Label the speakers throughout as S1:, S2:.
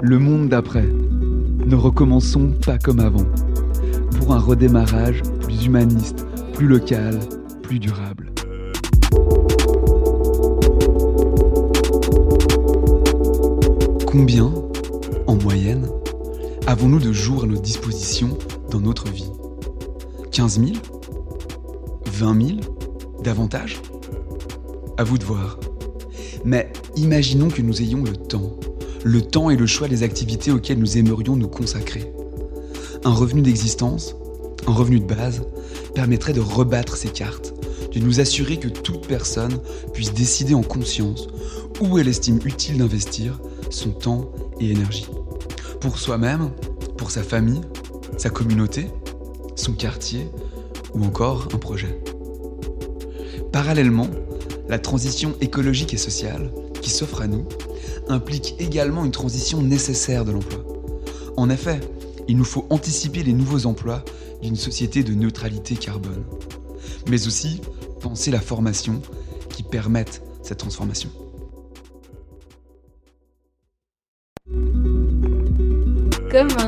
S1: Le monde d'après. Ne recommençons pas comme avant. Pour un redémarrage plus humaniste, plus local, plus durable. Combien, en moyenne, avons-nous de jours à notre disposition dans notre vie? 15 000 20 000 Davantage? À vous de voir. Mais imaginons que nous ayons le temps. Le temps et le choix des activités auxquelles nous aimerions nous consacrer. Un revenu d'existence, un revenu de base, permettrait de rebattre ces cartes, de nous assurer que toute personne puisse décider en conscience où elle estime utile d'investir son temps et énergie. Pour soi-même, pour sa famille, sa communauté, son quartier ou encore un projet. Parallèlement, la transition écologique et sociale qui s'offre à nous implique également une transition nécessaire de l'emploi. En effet, il nous faut anticiper les nouveaux emplois d'une société de neutralité carbone, mais aussi penser la formation qui permette cette transformation.
S2: Commun,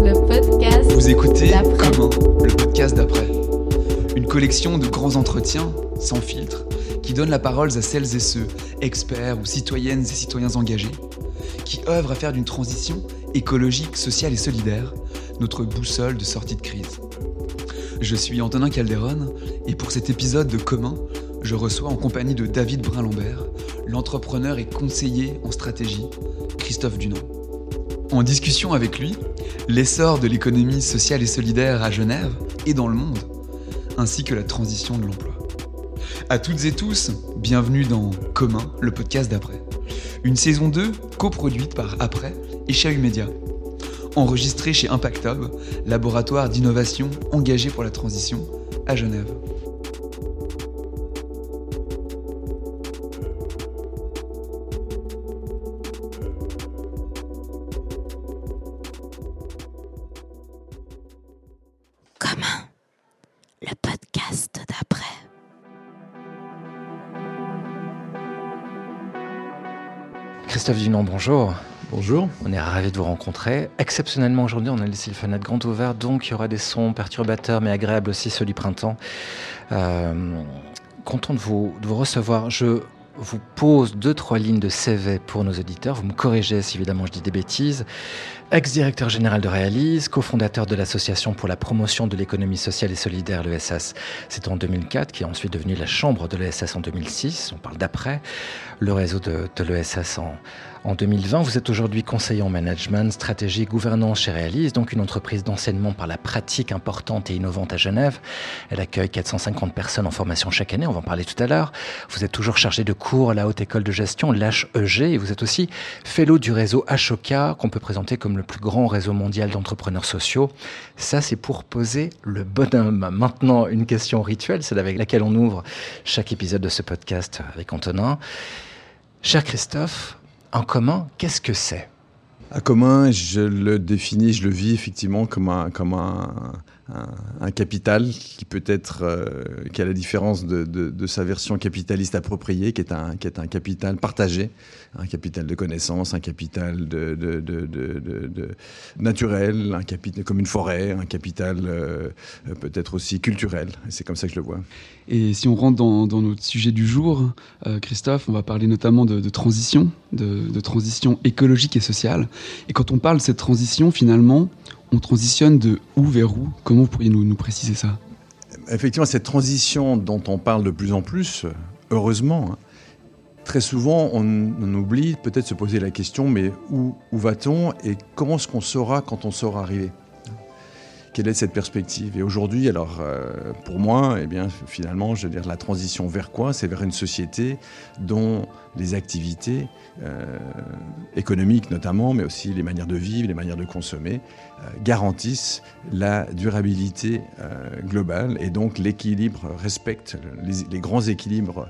S2: le podcast.
S1: Vous écoutez. Commun, le podcast d'après. Une collection de grands entretiens, sans filtre, qui donne la parole à celles et ceux, experts ou citoyennes et citoyens engagés, qui œuvrent à faire d'une transition écologique, sociale et solidaire notre boussole de sortie de crise. Je suis Antonin Calderon et pour cet épisode de Commun, je reçois en compagnie de David Brun-Lambert, l'entrepreneur et conseiller en stratégie, Christophe Dunant. En discussion avec lui, l'essor de l'économie sociale et solidaire à Genève et dans le monde, ainsi que la transition de l'emploi. À toutes et tous, bienvenue dans Commun, le podcast d'après. Une saison 2 coproduite par Après et Chahut Média. Enregistrée chez Impact Hub, laboratoire d'innovation engagé pour la transition à Genève.
S3: Christophe Dunant, bonjour.
S4: Bonjour.
S3: On est ravis de vous rencontrer. Exceptionnellement aujourd'hui, on a laissé les fenêtres grand ouvertes, donc il y aura des sons perturbateurs mais agréables aussi, ceux du printemps. Euh, content de vous, de vous recevoir. Je vous pose deux, trois lignes de CV pour nos auditeurs. Vous me corrigez si évidemment je dis des bêtises. Ex-directeur général de Réalise, cofondateur de l'Association pour la promotion de l'économie sociale et solidaire, l'ESS. C'est en 2004, qui est ensuite devenu la Chambre de l'ESS en 2006. On parle d'après. Le réseau de, de l'ESS en, en 2020. Vous êtes aujourd'hui conseiller en management, stratégie, gouvernance chez Réalise, donc une entreprise d'enseignement par la pratique importante et innovante à Genève. Elle accueille 450 personnes en formation chaque année, on va en parler tout à l'heure. Vous êtes toujours chargé de cours à la Haute École de Gestion, l'HEG, et vous êtes aussi fellow du réseau Ashoka, qu'on peut présenter comme le plus grand réseau mondial d'entrepreneurs sociaux. Ça, c'est pour poser le bonhomme. Maintenant, une question rituelle, celle avec laquelle on ouvre chaque épisode de ce podcast avec Antonin. Cher Christophe, en commun, qu'est-ce que c'est?
S4: À commun, je le définis, je le vis effectivement comme un, comme un, un, capital qui peut être, euh, qui a la différence de, de, sa version capitaliste appropriée, qui est un, qui est un capital partagé, un capital de connaissances, un capital de, de, naturel, un capital comme une forêt, un capital euh, peut-être aussi culturel. C'est comme ça que je le vois.
S1: Et si on rentre dans, dans notre sujet du jour, euh, Christophe, on va parler notamment de, transition, de, transition écologique et sociale. Et quand on parle de cette transition, finalement, on transitionne de où vers où? Comment vous pourriez nous, nous préciser ça?
S4: Effectivement, cette transition dont on parle de plus en plus, heureusement, hein, très souvent on, oublie peut-être se poser la question, mais où, où va-t-on et comment est-ce qu'on saura quand on sera arrivé quelle est cette perspective? Et aujourd'hui, alors euh, pour moi, eh bien finalement, je veux dire la transition vers quoi? C'est vers une société dont les activités euh, économiques notamment, mais aussi les manières de vivre, les manières de consommer, euh, garantissent la durabilité globale et donc l'équilibre respecte les, grands équilibres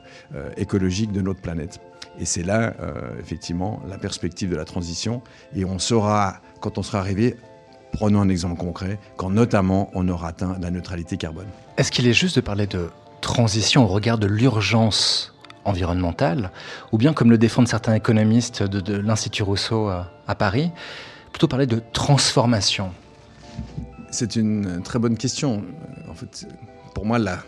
S4: écologiques de notre planète. Et c'est là, effectivement, la perspective de la transition. Et on saura, quand on sera arrivé, Prenons un exemple concret, quand notamment on aura atteint la neutralité carbone.
S3: Est-ce qu'il est juste de parler de transition au regard de l'urgence environnementale, ou bien comme le défendent certains économistes de, de l'Institut Rousseau à, à Paris, plutôt parler de transformation?
S4: C'est une très bonne question. En fait, pour moi, la,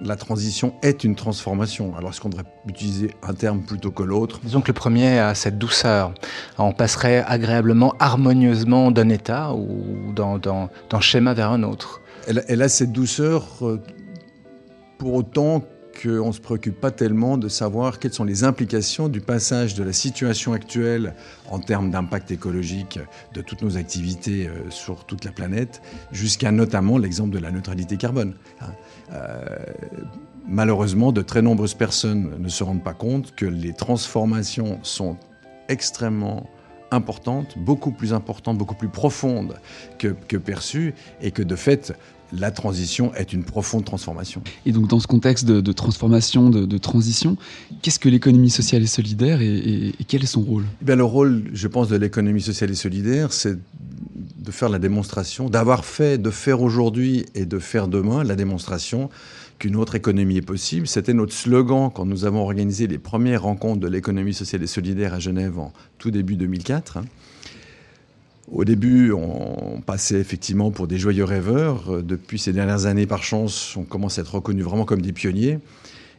S4: la transition est une transformation. Alors, est-ce qu'on devrait utiliser un terme plutôt que l'autre?
S3: Disons que le premier a cette douceur. On passerait agréablement, harmonieusement d'un état ou d'un schéma vers un autre.
S4: Elle, elle a cette douceur euh, pour autant qu'on ne se préoccupe pas tellement de savoir quelles sont les implications du passage de la situation actuelle en termes d'impact écologique de toutes nos activités euh, sur toute la planète, jusqu'à notamment l'exemple de la neutralité carbone. Euh, malheureusement, de très nombreuses personnes ne se rendent pas compte que les transformations sont extrêmement importantes, beaucoup plus importantes, beaucoup plus profondes que, que perçues, et que de fait, la transition est une profonde transformation.
S1: Et donc dans ce contexte de, transformation, de, transition, qu'est-ce que l'économie sociale et solidaire et, quel est son rôle?
S4: Eh bien, Le rôle, je pense, de l'économie sociale et solidaire, c'est de faire la démonstration, d'avoir fait, de faire aujourd'hui et de faire demain la démonstration qu'une autre économie est possible. C'était notre slogan quand nous avons organisé les premières rencontres de l'économie sociale et solidaire à Genève en tout début 2004. Au début, on passait effectivement pour des joyeux rêveurs. Depuis ces dernières années, par chance, on commence à être reconnus vraiment comme des pionniers.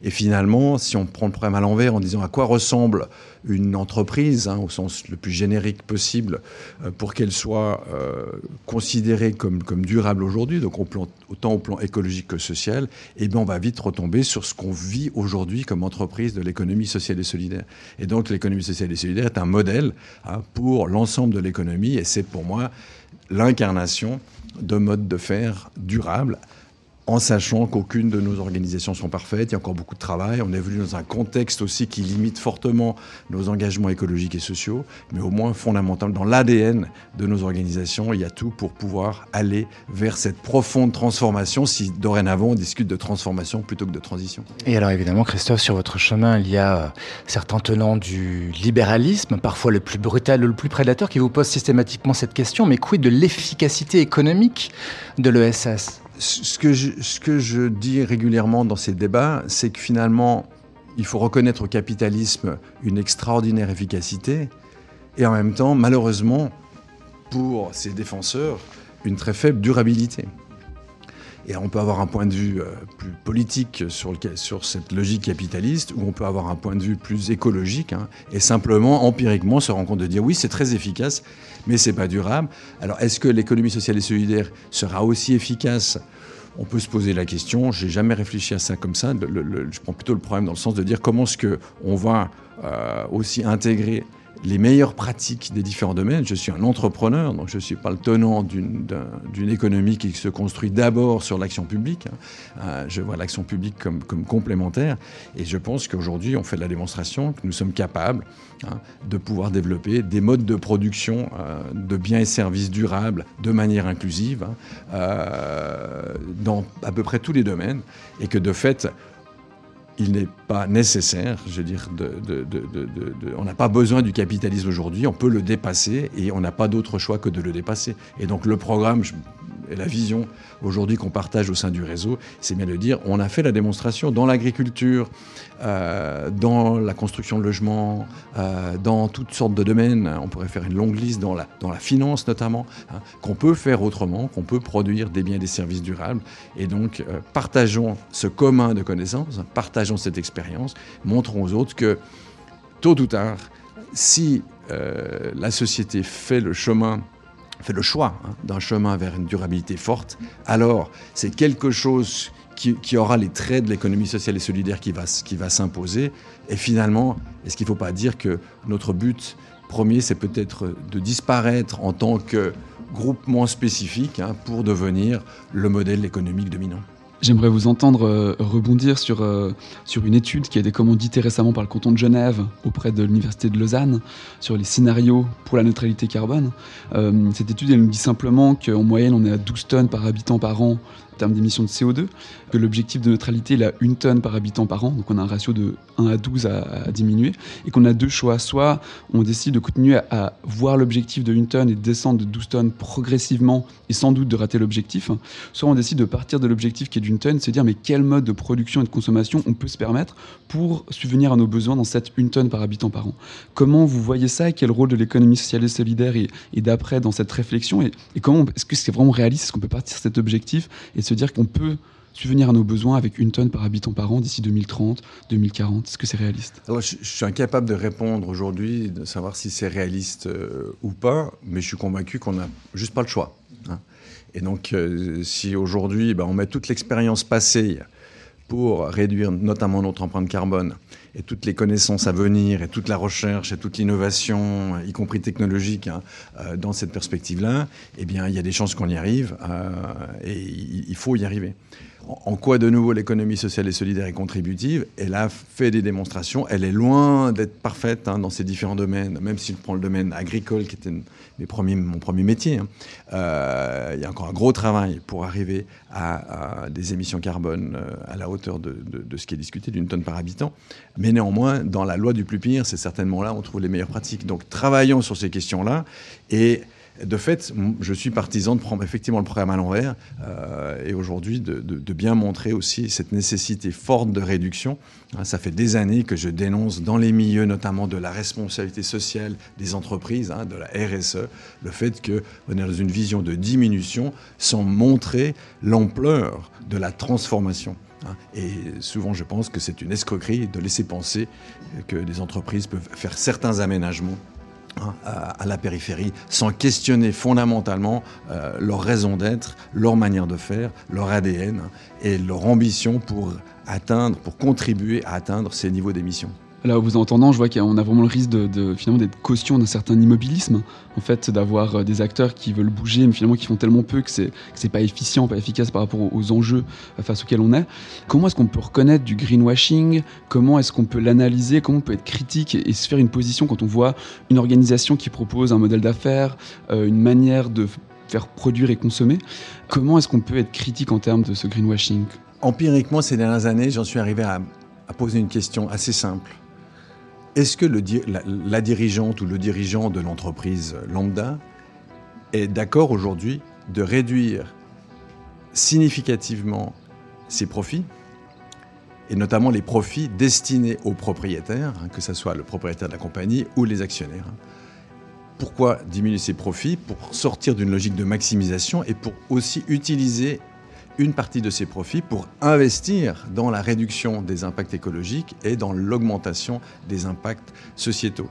S4: Et finalement, si on prend le problème à l'envers en disant à quoi ressemble une entreprise, hein, au sens le plus générique possible, euh, pour qu'elle soit euh, considérée comme, durable aujourd'hui, donc autant au plan écologique que social, eh bien on va vite retomber sur ce qu'on vit aujourd'hui comme entreprise de l'économie sociale et solidaire. Et donc l'économie sociale et solidaire est un modèle hein, pour l'ensemble de l'économie, et c'est pour moi l'incarnation de modes de faire durables en sachant qu'aucune de nos organisations sont parfaites, il y a encore beaucoup de travail, on évolue dans un contexte aussi qui limite fortement nos engagements écologiques et sociaux, mais au moins fondamental, dans l'ADN de nos organisations, il y a tout pour pouvoir aller vers cette profonde transformation, si dorénavant on discute de transformation plutôt que de transition.
S3: Et alors évidemment, Christophe, sur votre chemin, il y a euh, certains tenants du libéralisme, parfois le plus brutal, le plus prédateur, qui vous posent systématiquement cette question, mais quid de l'efficacité économique de l'ESS
S4: ce que, je, dis régulièrement dans ces débats, c'est que finalement, il faut reconnaître au capitalisme une extraordinaire efficacité et en même temps, malheureusement, pour ses défenseurs, une très faible durabilité. Et on peut avoir un point de vue euh, plus politique sur, le, sur, cette logique capitaliste, ou on peut avoir un point de vue plus écologique, hein, et simplement, empiriquement, se rendre compte de dire oui, c'est très efficace, mais c'est pas durable. Alors, est-ce que l'économie sociale et solidaire sera aussi efficace? On peut se poser la question, j'ai jamais réfléchi à ça comme ça, je prends plutôt le problème dans le sens de dire comment est-ce qu'on va euh, aussi intégrer les meilleures pratiques des différents domaines. Je suis un entrepreneur, donc je ne suis pas le tenant d'une économie qui se construit d'abord sur l'action publique. Hein. Euh, je vois l'action publique comme, complémentaire. Et je pense qu'aujourd'hui, on fait la démonstration que nous sommes capables hein, de pouvoir développer des modes de production euh, de biens et services durables de manière inclusive hein, euh, dans à peu près tous les domaines. Et que de fait, il n'est pas nécessaire, je veux dire, de, on n'a pas besoin du capitalisme aujourd'hui, on peut le dépasser et on n'a pas d'autre choix que de le dépasser. Et donc le programme et la vision aujourd'hui qu'on partage au sein du réseau, c'est bien de dire, on a fait la démonstration dans l'agriculture, euh, dans la construction de logements, euh, dans toutes sortes de domaines, on pourrait faire une longue liste dans la, dans la finance notamment, hein, qu'on peut faire autrement, qu'on peut produire des biens et des services durables. Et donc, euh, partageons ce commun de connaissances, partageons cette expérience, montrons aux autres que, tôt ou tard, si la société fait le chemin fait le choix hein, d'un chemin vers une durabilité forte, alors c'est quelque chose qui, aura les traits de l'économie sociale et solidaire qui va, s'imposer. Et finalement, est-ce qu'il ne faut pas dire que notre but premier, c'est peut-être de disparaître en tant que groupement spécifique hein, pour devenir le modèle économique dominant?
S1: J'aimerais vous entendre euh, rebondir sur, euh, sur une étude qui a été commanditée récemment par le canton de Genève auprès de l'Université de Lausanne sur les scénarios pour la neutralité carbone. Euh, cette étude, nous dit simplement qu'en moyenne, on est à 12 tonnes par habitant par an en termes d'émissions de CO2, que l'objectif de neutralité est à une tonne par habitant par an, donc on a un ratio de 1 à 12 à, diminuer, et qu'on a deux choix. Soit on décide de continuer à, voir l'objectif de une tonne et de descendre de 12 tonnes progressivement et sans doute de rater l'objectif, soit on décide de partir de l'objectif qui est d'une tonne, se dire mais quel mode de production et de consommation on peut se permettre pour subvenir à nos besoins dans cette une tonne par habitant par an? Comment vous voyez ça Quel rôle de l'économie sociale et solidaire et, d'après dans cette réflexion? Et, et comment est-ce que c'est vraiment réaliste? Est-ce qu'on peut partir de cet objectif et se dire qu'on peut subvenir à nos besoins avec une tonne par habitant par an d'ici 2030, 2040 Est-ce que c'est réaliste?
S4: Je, suis incapable de répondre aujourd'hui, de savoir si c'est réaliste euh, ou pas, mais je suis convaincu qu'on n'a juste pas le choix. Hein. Et donc, euh, si aujourd'hui, ben, on met toute l'expérience passée pour réduire notamment notre empreinte carbone et toutes les connaissances à venir et toute la recherche et toute l'innovation, y compris technologique, hein, euh, dans cette perspective-là, eh bien, il y a des chances qu'on y arrive et il faut y arriver en quoi de nouveau l'économie sociale et solidaire est contributive. Elle a fait des démonstrations. Elle est loin d'être parfaite hein, dans ces différents domaines, même si je prends le domaine agricole, qui était mes premiers, mon premier métier. Hein. Euh, il y a encore un gros travail pour arriver à, des émissions carbone euh, à la hauteur de, de ce qui est discuté, d'une tonne par habitant. Mais néanmoins, dans la loi du plus pire, c'est certainement là où on trouve les meilleures pratiques. Donc travaillons sur ces questions-là et de fait, je suis partisan de prendre effectivement le programme à l'envers euh, et aujourd'hui de, bien montrer aussi cette nécessité forte de réduction. Hein, ça fait des années que je dénonce dans les milieux notamment de la responsabilité sociale des entreprises, hein, de la RSE, le fait qu'on est dans une vision de diminution sans montrer l'ampleur de la transformation. Hein. Et souvent, je pense que c'est une escroquerie de laisser penser que les entreprises peuvent faire certains aménagements à, la périphérie, sans questionner fondamentalement euh, leur raison d'être, leur manière de faire, leur ADN et leur ambition pour atteindre, pour contribuer à atteindre ces niveaux d'émissions.
S1: Là, vous entendant, je vois qu'on a vraiment le risque de, finalement d'être caution d'un certain immobilisme, en fait, d'avoir euh, des acteurs qui veulent bouger, mais finalement qui font tellement peu que c'est c'est pas efficient, pas efficace par rapport aux, enjeux euh, face auxquels on est. Comment est-ce qu'on peut reconnaître du greenwashing? Comment est-ce qu'on peut l'analyser? Comment on peut être critique et, se faire une position quand on voit une organisation qui propose un modèle d'affaires, euh, une manière de faire produire et consommer? Comment est-ce qu'on peut être critique en termes de ce greenwashing?
S4: Empiriquement, ces dernières années, j'en suis arrivé à poser une question assez simple est-ce que la, dirigeante ou le dirigeant de l'entreprise lambda est d'accord aujourd'hui de réduire significativement ses profits, et notamment les profits destinés aux propriétaires, hein, que ce soit le propriétaire de la compagnie ou les actionnaires Pourquoi diminuer ses profits? Pour sortir d'une logique de maximisation et pour aussi utiliser une partie de ses profits pour investir dans la réduction des impacts écologiques et dans l'augmentation des impacts sociétaux.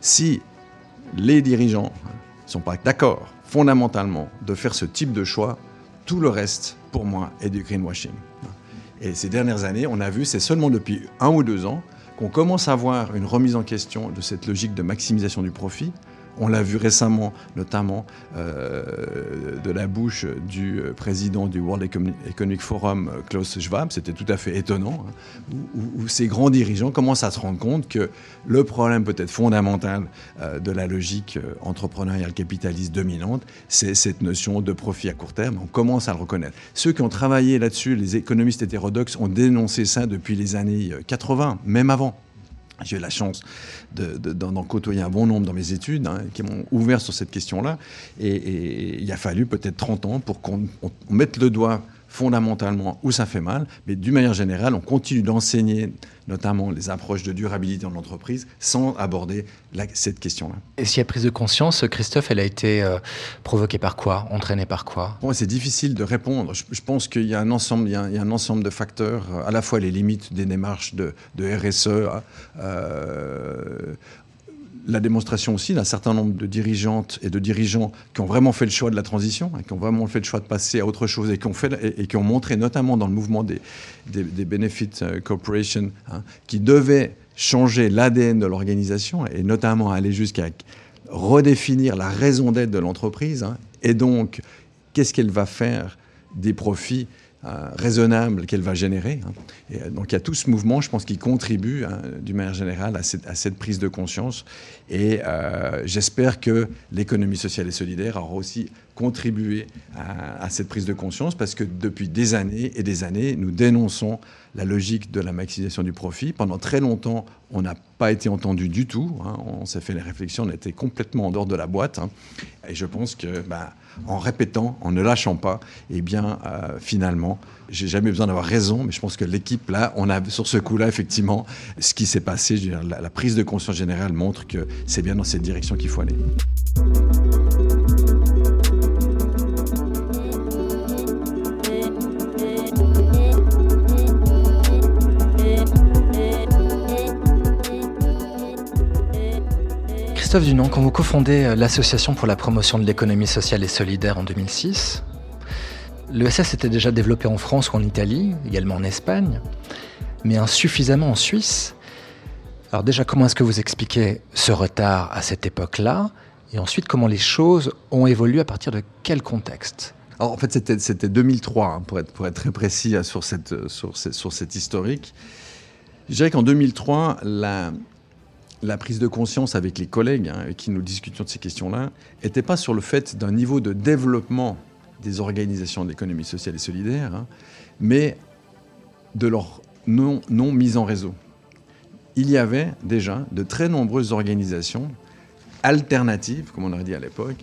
S4: Si les dirigeants ne sont pas d'accord fondamentalement de faire ce type de choix, tout le reste, pour moi, est du greenwashing. Et ces dernières années, on a vu, c'est seulement depuis un ou deux ans, qu'on commence à voir une remise en question de cette logique de maximisation du profit on l'a vu récemment, notamment euh, de la bouche du euh, président du World Economic Forum, euh, Klaus Schwab, c'était tout à fait étonnant, hein, où, ces grands dirigeants commencent à se rendre compte que le problème peut-être fondamental de la logique entrepreneuriale capitaliste dominante, c'est cette notion de profit à court terme. On commence à le reconnaître. Ceux qui ont travaillé là-dessus, les économistes hétérodoxes, ont dénoncé ça depuis les années 80, même avant. J'ai eu la chance d'en côtoyer un bon nombre dans mes études hein, qui m'ont ouvert sur cette question-là. Et, il a fallu peut-être 30 ans pour qu'on mette le doigt fondamentalement où ça fait mal, mais d'une manière générale, on continue d'enseigner notamment les approches de durabilité en entreprise sans aborder cette question-là.
S3: Et s'il y a prise de conscience, Christophe, elle a été euh, provoquée par quoi Entraînée par quoi?
S4: Bon, C'est difficile de répondre. Je, pense qu'il y, a un ensemble, il y a, un ensemble de facteurs, à la fois les limites des démarches de, RSE, euh, la démonstration aussi d'un certain nombre de dirigeantes et de dirigeants qui ont vraiment fait le choix de la transition, qui ont vraiment fait le choix de passer à autre chose et qui ont, fait, et, qui ont montré, notamment dans le mouvement des, des, Benefit euh, Corporation, hein, qui devaient changer l'ADN de l'organisation et notamment aller jusqu'à redéfinir la raison d'être de l'entreprise. Hein, et donc, qu'est-ce qu'elle va faire des profits euh, raisonnable qu'elle va générer. Hein. Euh, donc il y a tout ce mouvement, je pense, qui contribue hein, d'une manière générale à cette, prise de conscience. Et euh, j'espère que l'économie sociale et solidaire aura aussi contribué à, cette prise de conscience parce que depuis des années et des années, nous dénonçons la logique de la maximisation du profit. Pendant très longtemps, on n'a pas été entendu du tout. Hein. On s'est fait les réflexions, on était complètement en dehors de la boîte. Et je pense que, bah, en répétant, en ne lâchant pas, eh bien, euh, finalement, j'ai jamais besoin d'avoir raison, mais je pense que l'équipe là, on a sur ce coup-là effectivement, ce qui s'est passé, la prise de conscience générale montre que c'est bien dans cette direction qu'il faut aller.
S3: Christophe Dunant, quand vous cofondez euh, l'Association pour la promotion de l'économie sociale et solidaire en 2006, l'ESS était déjà développé en France ou en Italie, également en Espagne, mais insuffisamment en Suisse. Alors déjà, comment est-ce que vous expliquez ce retard à cette époque-là? Et ensuite, comment les choses ont évolué à partir de quel contexte?
S4: Alors en fait, c'était 2003, hein, pour, être, très précis hein, sur cette, cette, sur cette historique. Je dirais qu'en 2003, la, la prise de conscience avec les collègues hein, avec qui nous discutions de ces questions-là n'était pas sur le fait d'un niveau de développement des organisations de l'économie sociale et solidaire, hein, mais de leur non, mise en réseau. Il y avait déjà de très nombreuses organisations alternatives, comme on aurait dit à l'époque.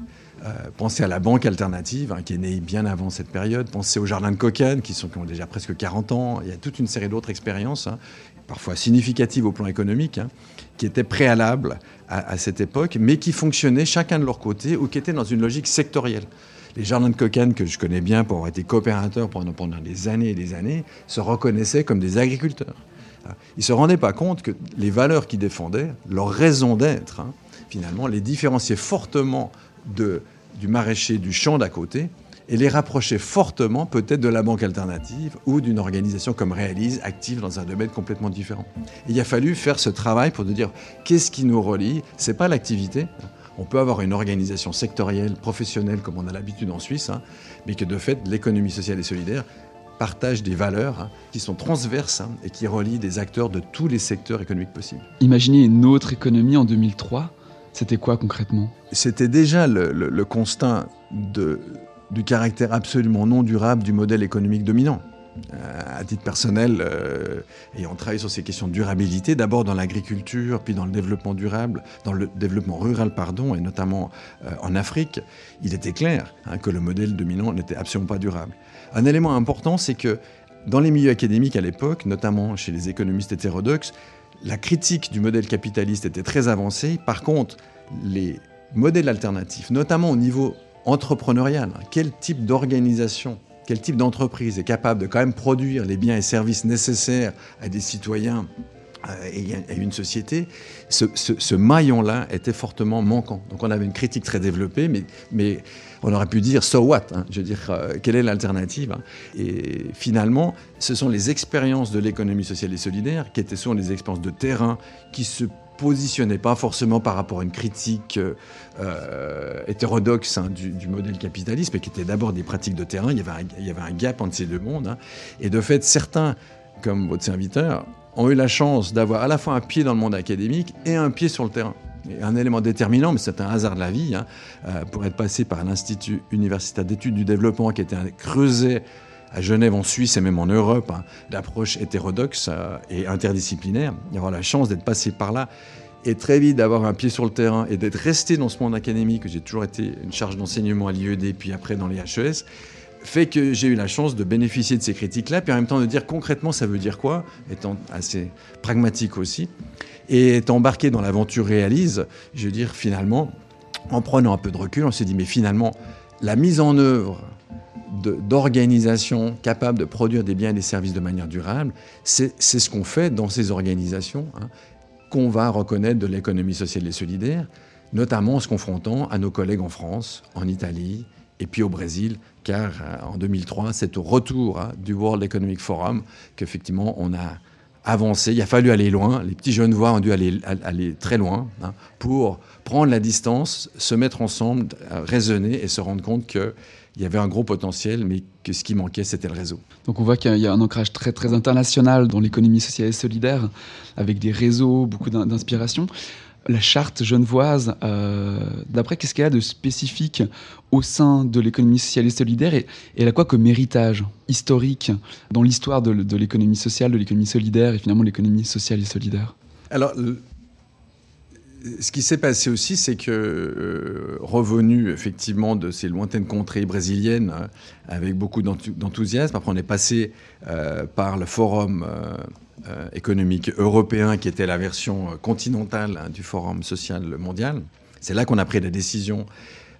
S4: Euh, pensez à la banque alternative, hein, qui est née bien avant cette période. Pensez au Jardin de Coquenne, qui, sont, qui ont déjà presque 40 ans. Il y a toute une série d'autres expériences, hein, parfois significatives au plan économique, hein, qui étaient préalables à, cette époque, mais qui fonctionnaient chacun de leur côté ou qui étaient dans une logique sectorielle. Les jardins de Coquenne, que je connais bien pour avoir été coopérateur pendant, pendant des années et des années, se reconnaissaient comme des agriculteurs. Ils ne se rendaient pas compte que les valeurs qu'ils défendaient, leur raison d'être, hein, finalement, les différenciaient fortement de, du maraîcher du champ d'à côté et les rapprocher fortement peut-être de la banque alternative ou d'une organisation comme Réalise, active dans un domaine complètement différent. Et il a fallu faire ce travail pour dire qu'est-ce qui nous relie? C'est pas l'activité. On peut avoir une organisation sectorielle, professionnelle, comme on a l'habitude en Suisse, hein, mais que de fait, l'économie sociale et solidaire partage des valeurs hein, qui sont transverses hein, et qui relient des acteurs de tous les secteurs économiques possibles.
S1: Imaginez une autre économie en 2003 c'était quoi concrètement?
S4: C'était déjà le, le, le constat de, du caractère absolument non durable du modèle économique dominant. Euh, à titre personnel, euh, ayant travaillé sur ces questions de durabilité, d'abord dans l'agriculture, puis dans le développement durable, dans le développement rural, pardon, et notamment euh, en Afrique, il était clair hein, que le modèle dominant n'était absolument pas durable. Un élément important, c'est que dans les milieux académiques à l'époque, notamment chez les économistes hétérodoxes, la critique du modèle capitaliste était très avancée. Par contre, les modèles alternatifs, notamment au niveau entrepreneurial, quel type d'organisation, quel type d'entreprise est capable de quand même produire les biens et services nécessaires à des citoyens euh, et à une société, ce, ce, maillon-là était fortement manquant. Donc on avait une critique très développée, mais, mais on aurait pu dire so what hein, Je veux dire, euh, quelle est l'alternative hein? Et finalement, ce sont les expériences de l'économie sociale et solidaire qui étaient souvent des expériences de terrain qui se positionnaient pas forcément par rapport à une critique euh, hétérodoxe hein, du, modèle capitaliste, mais qui étaient d'abord des pratiques de terrain. Il y avait un, il y avait un gap entre ces deux mondes. Hein. Et de fait, certains, comme votre serviteur, ont eu la chance d'avoir à la fois un pied dans le monde académique et un pied sur le terrain. Un élément déterminant, mais c'est un hasard de la vie, hein, euh, pour être passé par l'Institut universitaire d'études du développement qui était un creuset à Genève, en Suisse et même en Europe, hein, d'approche hétérodoxe euh, et interdisciplinaire, d'avoir la chance d'être passé par là et très vite d'avoir un pied sur le terrain et d'être resté dans ce monde académique, j'ai toujours été une charge d'enseignement à l'IED, puis après dans les HES, fait que j'ai eu la chance de bénéficier de ces critiques-là, puis en même temps de dire concrètement ça veut dire quoi, étant assez pragmatique aussi, et étant embarqué dans l'aventure réalise, je veux dire finalement, en prenant un peu de recul, on s'est dit mais finalement, la mise en œuvre d'organisations capables de produire des biens et des services de manière durable, c'est ce qu'on fait dans ces organisations, hein, qu'on va reconnaître de l'économie sociale et solidaire, notamment en se confrontant à nos collègues en France, en Italie, et puis au Brésil, car euh, en 2003, c'est au retour hein, du World Economic Forum qu'effectivement on a avancer. Il a fallu aller loin. Les petits jeunes voix ont dû aller, très loin hein, pour prendre la distance, se mettre ensemble, euh, raisonner et se rendre compte qu'il y avait un gros potentiel, mais que ce qui manquait, c'était le réseau.
S1: Donc on voit qu'il y a un ancrage très, très international dans l'économie sociale et solidaire, avec des réseaux, beaucoup d'inspiration la charte genevoise, euh, d'après, qu'est-ce qu'elle a de spécifique au sein de l'économie sociale et solidaire et, elle a quoi comme héritage historique dans l'histoire de, l'économie sociale, de l'économie solidaire et finalement l'économie sociale et solidaire?
S4: Alors, ce qui s'est passé aussi, c'est que, euh, revenu effectivement de ces lointaines contrées brésiliennes, euh, avec beaucoup d'enthousiasme, après on est passé par le forum euh, économique européen qui était la version euh, continentale hein, du Forum social mondial. C'est là qu'on a pris la décision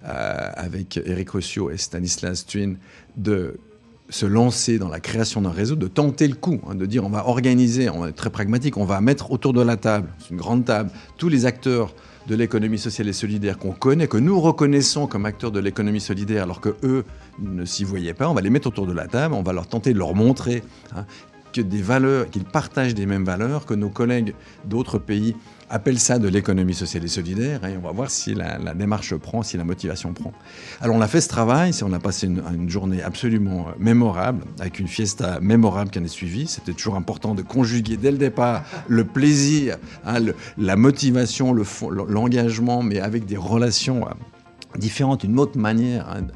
S4: euh, avec Eric Rossio et Stanislas Twin de se lancer dans la création d'un réseau, de tenter le coup, hein, de dire on va organiser, on est très pragmatique, on va mettre autour de la table, c'est une grande table, tous les acteurs de l'économie sociale et solidaire qu'on connaît, que nous reconnaissons comme acteurs de l'économie solidaire, alors que eux ne s'y voyaient pas, on va les mettre autour de la table, on va leur tenter de leur montrer hein, que des valeurs, qu'ils partagent des mêmes valeurs, que nos collègues d'autres pays appellent ça de l'économie sociale et solidaire, et on va voir si la, démarche prend, si la motivation prend. Alors on a fait ce travail, on a passé une, journée absolument euh, mémorable, avec une fiesta mémorable qui en est suivie. C'était toujours important de conjuguer dès le départ le plaisir, hein, la motivation, l'engagement, mais avec des relations euh, différente, une autre manière, hein,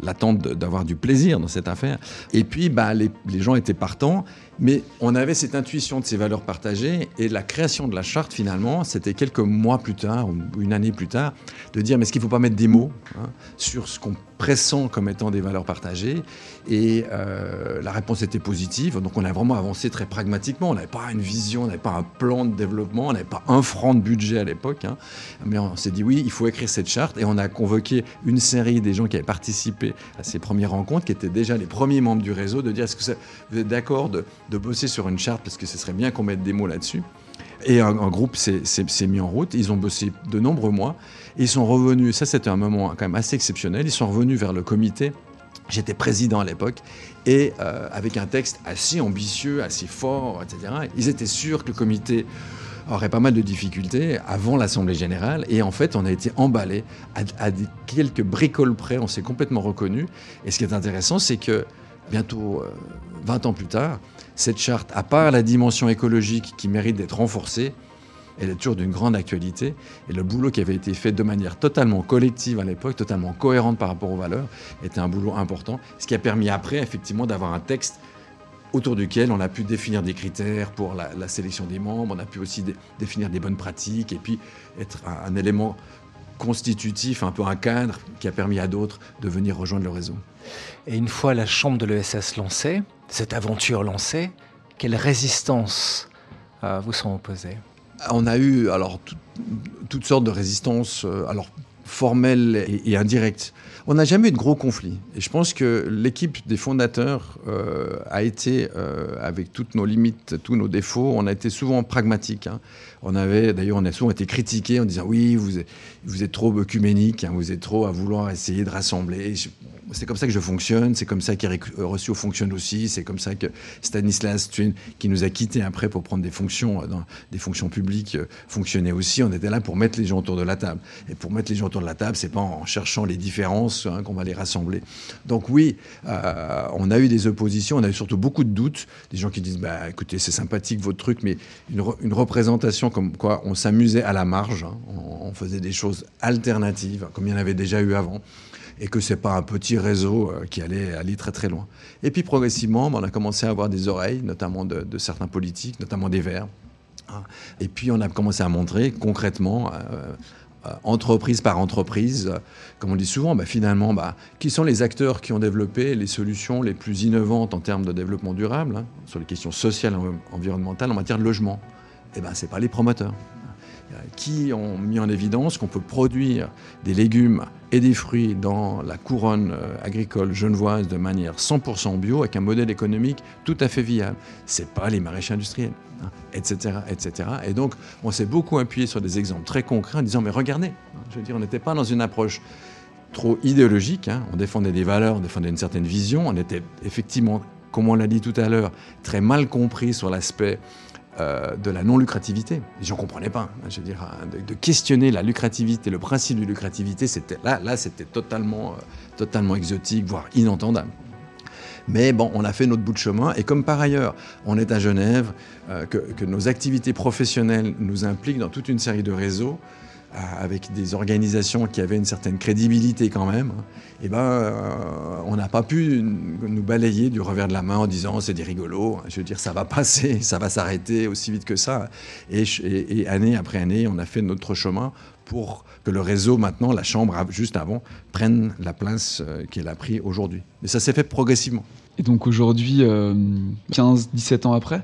S4: l'attente d'avoir du plaisir dans cette affaire. Et puis, bah, les, gens étaient partants, mais on avait cette intuition de ces valeurs partagées, et la création de la charte, finalement, c'était quelques mois plus tard, ou une année plus tard, de dire, mais est-ce qu'il ne faut pas mettre des mots hein, sur ce qu'on pressent comme étant des valeurs partagées? Et euh, la réponse était positive, donc on a vraiment avancé très pragmatiquement, on n'avait pas une vision, on n'avait pas un plan de développement, on n'avait pas un franc de budget à l'époque, hein. mais on s'est dit, oui, il faut écrire cette charte, et on a convoqué une série des gens qui avaient participé à ces premières rencontres, qui étaient déjà les premiers membres du réseau, de dire, est-ce que vous êtes d'accord de de bosser sur une charte parce que ce serait bien qu'on mette des mots là-dessus. Et un, groupe s'est mis en route. Ils ont bossé de nombreux mois. ils sont revenus, ça c'était un moment quand même assez exceptionnel, ils sont revenus vers le comité. J'étais président à l'époque et euh, avec un texte assez ambitieux, assez fort, etc. Ils étaient sûrs que le comité aurait pas mal de difficultés avant l'Assemblée générale. Et en fait, on a été emballé à, quelques bricoles près. On s'est complètement reconnu. Et ce qui est intéressant, c'est que bientôt 20 euh, ans plus tard, cette charte, à part la dimension écologique qui mérite d'être renforcée, elle est toujours d'une grande actualité. Et le boulot qui avait été fait de manière totalement collective à l'époque, totalement cohérente par rapport aux valeurs, était un boulot important. Ce qui a permis après, effectivement, d'avoir un texte autour duquel on a pu définir des critères pour la, sélection des membres, on a pu aussi définir des bonnes pratiques et puis être un élément constitutif, un peu un cadre qui a permis à d'autres de venir rejoindre le réseau.
S3: Et une fois la chambre de l'ESS lancée, cette aventure lancée, quelles résistances euh, vous sont opposées?
S4: On a eu alors toutes sortes de résistances, euh, alors formelles et, indirectes. On n'a jamais eu de gros conflits. Et je pense que l'équipe des fondateurs euh, a été, avec toutes nos limites, tous nos défauts, on a été souvent pragmatique. Hein. On avait, d'ailleurs, on a souvent été critiqué en disant oui, vous vous êtes trop œcuménique, hein, vous êtes trop à vouloir essayer de rassembler c'est comme ça que je fonctionne, c'est comme ça qu'Eric Rossio fonctionne aussi, c'est comme ça que Stanislas Twin, qui nous a quittés après pour prendre des fonctions, euh, dans des fonctions publiques, euh, fonctionnait aussi. On était là pour mettre les gens autour de la table. Et pour mettre les gens autour de la table, c'est pas en cherchant les différences hein, qu'on va les rassembler. Donc oui, euh, on a eu des oppositions, on a eu surtout beaucoup de doutes, des gens qui disent, bah écoutez, c'est sympathique votre truc, mais une, représentation comme quoi on s'amusait à la marge, hein. on faisait des choses alternatives, comme il y en avait déjà eu avant et que c'est pas un petit réseau euh, qui allait aller très très loin. Et puis progressivement, on a commencé à avoir des oreilles, notamment de, certains politiques, notamment des Verts. Hein. Et puis on a commencé à montrer concrètement, euh, euh, entreprise par entreprise, comme on dit souvent, bah, finalement, bah, qui sont les acteurs qui ont développé les solutions les plus innovantes en termes de développement durable, hein, sur les questions sociales et environnementales en matière de logement Eh bien, ce pas les promoteurs qui ont mis en évidence qu'on peut produire des légumes et des fruits dans la couronne euh, agricole genevoise de manière 100% bio avec un modèle économique tout à fait viable. C'est pas les maraîchers industriels, etc., hein, etc. Et donc, on s'est beaucoup appuyé sur des exemples très concrets en disant mais regardez, hein, je veux dire, on n'était pas dans une approche trop idéologique. Hein. on défendait des valeurs, on défendait une certaine vision, on était effectivement comme on l'a dit tout à l'heure, très mal compris sur l'aspect euh, de la non-lucrativité. Ne comprenaient pas. Hein, je veux dire, hein, de, questionner la lucrativité, le principe de lucrativité, c'était là, là c'était totalement, euh, totalement exotique, voire inentendable. Mais bon, on a fait notre bout de chemin. Et comme par ailleurs, on est à Genève, euh, que, nos activités professionnelles nous impliquent dans toute une série de réseaux, avec des organisations qui avaient une certaine crédibilité quand même, eh ben, euh, on n'a pas pu nous balayer du revers de la main en disant c'est des rigolos, je veux dire ça va passer, ça va s'arrêter aussi vite que ça. Et, et, année après année, on a fait notre chemin pour que le réseau maintenant, la Chambre juste avant, prenne la place euh, qu'elle a pris aujourd'hui. Mais ça s'est fait progressivement.
S1: Et donc aujourd'hui, 15-17 ans après,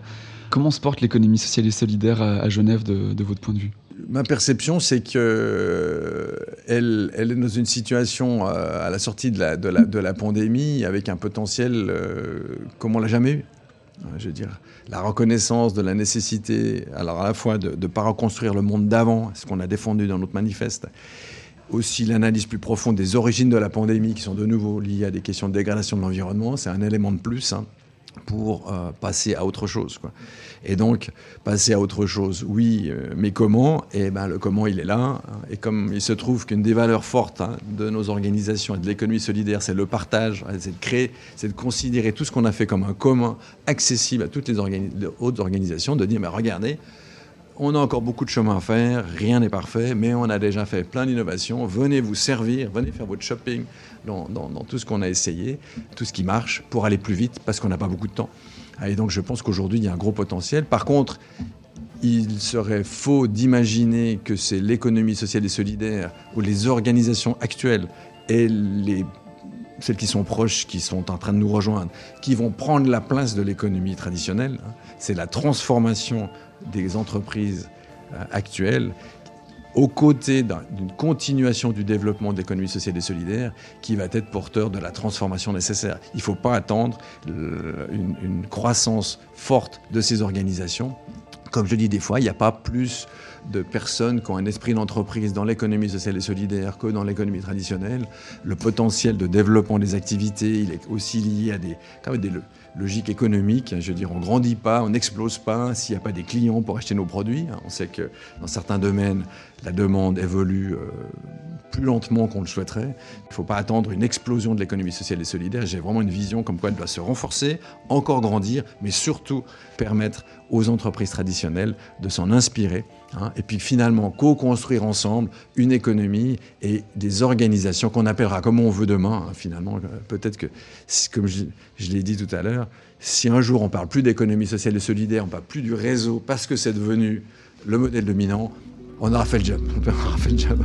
S1: comment se porte l'économie sociale et solidaire à, Genève de votre point de vue?
S4: Ma perception, c'est qu'elle euh, elle est dans une situation euh, à la sortie de la, pandémie avec un potentiel euh, comme on l'a jamais eu. Je veux dire, la reconnaissance de la nécessité, alors à la fois de ne pas reconstruire le monde d'avant, ce qu'on a défendu dans notre manifeste, aussi l'analyse plus profonde des origines de la pandémie qui sont de nouveau liées à des questions de dégradation de l'environnement, c'est un élément de plus. Hein pour euh, passer à autre chose. Quoi. Et donc, passer à autre chose, oui, euh, mais comment? Et eh ben, le comment, il est là. Hein. Et comme il se trouve qu'une des valeurs fortes hein, de nos organisations et de l'économie solidaire, c'est le partage, hein, c'est de créer, c'est de considérer tout ce qu'on a fait comme un commun, accessible à toutes les autres organisations, de dire, mais regardez, on a encore beaucoup de chemin à faire, rien n'est parfait, mais on a déjà fait plein d'innovations. Venez vous servir, venez faire votre shopping dans, tout ce qu'on a essayé, tout ce qui marche, pour aller plus vite, parce qu'on n'a pas beaucoup de temps. Et donc je pense qu'aujourd'hui, il y a un gros potentiel. Par contre, il serait faux d'imaginer que c'est l'économie sociale et solidaire ou les organisations actuelles et les celles qui sont proches, qui sont en train de nous rejoindre, qui vont prendre la place de l'économie traditionnelle. C'est la transformation des entreprises euh, actuelles aux côtés d'une continuation du développement de l'économie sociale et solidaire qui va être porteur de la transformation nécessaire. Il ne faut pas attendre une, une, croissance forte de ces organisations. Comme je dis des fois, il n'y a pas plus de personnes qui ont un esprit d'entreprise dans l'économie sociale et solidaire que dans l'économie traditionnelle. Le potentiel de développement des activités, il est aussi lié à des, quand des logiques économiques. Je veux dire, on ne grandit pas, on n'explose pas s'il n'y a pas des clients pour acheter nos produits. On sait que dans certains domaines, la demande évolue euh, plus lentement qu'on le souhaiterait. Il ne faut pas attendre une explosion de l'économie sociale et solidaire. J'ai vraiment une vision comme quoi elle doit se renforcer, encore grandir, mais surtout permettre aux entreprises traditionnelles de s'en inspirer. Hein, et puis finalement co-construire ensemble une économie et des organisations qu'on appellera comme on veut demain. Hein, finalement, euh, peut-être que, comme je, je l'ai dit tout à l'heure, si un jour on parle plus d'économie sociale et solidaire, on parle plus du réseau parce que c'est devenu le modèle dominant, on aura fait le job. On aura fait le job.